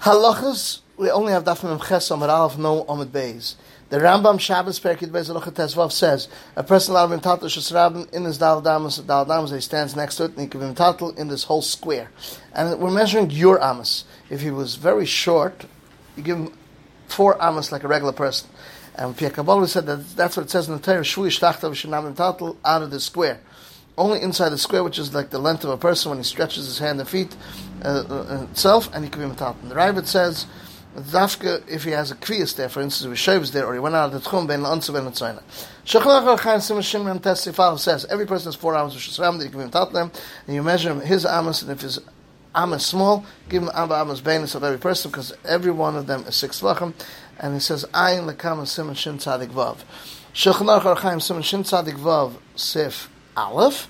Halachas, we only have Daf Mem Ches Amar Aleph, no Amid Beis. The Rambam Shabbos Perkid Beis Halacha Tezvav says a person allowed him tatel shesrabim in his dal damas dal damas he stands next to it and he can him tatel in this whole square. And we're measuring your amos. If he was very short, you give him four amos like a regular person. And Pia Kabbalah said that that's what it says in the Torah, Shvui Shtachtav Shanam Tatel out of the square. Only inside the square, which is like the length of a person when he stretches his hand and feet uh, uh, itself, and he can be Tatel. The Raavad says, Dafka, if he has a kviyas there, for instance, if he shaves there, or he went out of the tchum, ben l'anzu ben l'tzoyna. Shechalach al-chayin sim shim mem testifal says, every person has four amos of shesram that you can be them, and you measure him his amos, and if his amos small, give him abba amos benus of every person, because every one of them is six vachim, and he says, ayin lekam sim shin tzadik vav. Shechalach al-chayin sim shin tzadik vav sif aleph,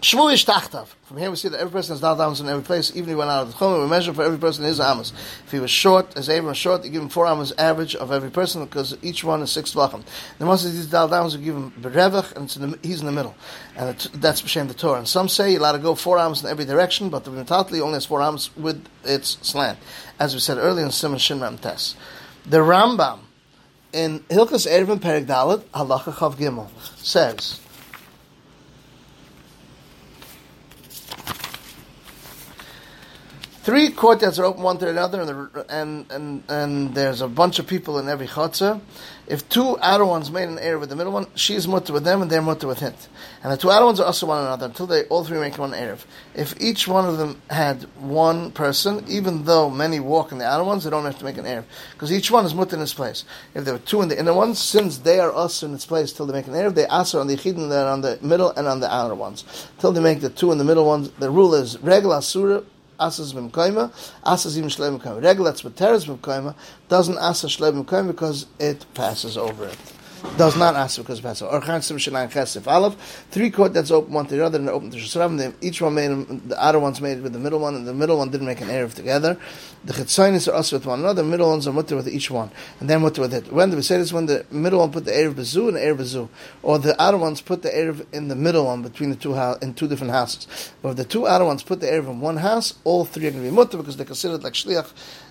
tachtav. From here we see that every person has dal amos in every place, even if he went out of the chum. We measure for every person his amos. If he was short, as Abraham was short, you give him four amos average of every person because each one is six tvachim. The most of these amos we give him berevach, and the, he's in the middle, and it, that's b'shem the Torah. And some say you're allowed to go four amos in every direction, but the Mentatli only has four amos with its slant, as we said earlier in Simon Shinram Tes. The Rambam in Hilchas Erevin Perek Dalet Halacha Chav Gimel says. Three courtyards are open one to another, and, the, and, and, and there's a bunch of people in every chutzah. If two outer ones made an air with the middle one, she's mutter with them, and they're mutter with him. And the two outer ones are also one another until they all three make one erev. If each one of them had one person, even though many walk in the outer ones, they don't have to make an erev because each one is mutter in its place. If there were two in the inner ones, since they are us in its place till they make an erev, they ask on the yichid and on the middle and on the outer ones till they make the two in the middle ones. The rule is regla asura asas b'mkoima, asas even shleim b'mkoima. Regular that's b'teres b'mkoima doesn't asa shleim b'mkoima because it passes over it does not ask because of Passover. Or Chan Sim Chesif Aleph, three court that's open one to the other and open to Shusram. Each one made the outer one's made with the middle one, and the middle one didn't make an Erev together. The Chetzonis are also with one another. The middle ones are mutter with each one, and then mutter with it. When the this? When the middle one put the Erev Bezu and Erev Bezu, or the outer ones put the Erev in the middle one between the two house in two different houses. But if the two outer ones put the Erev in one house, all three are going to be mutter because they're considered like shliach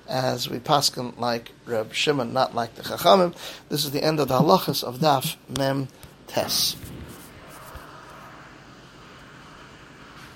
as we paskin like Reb Shimon, not like the Chachamim. This is the end of the halachas of Daf Mem Tes.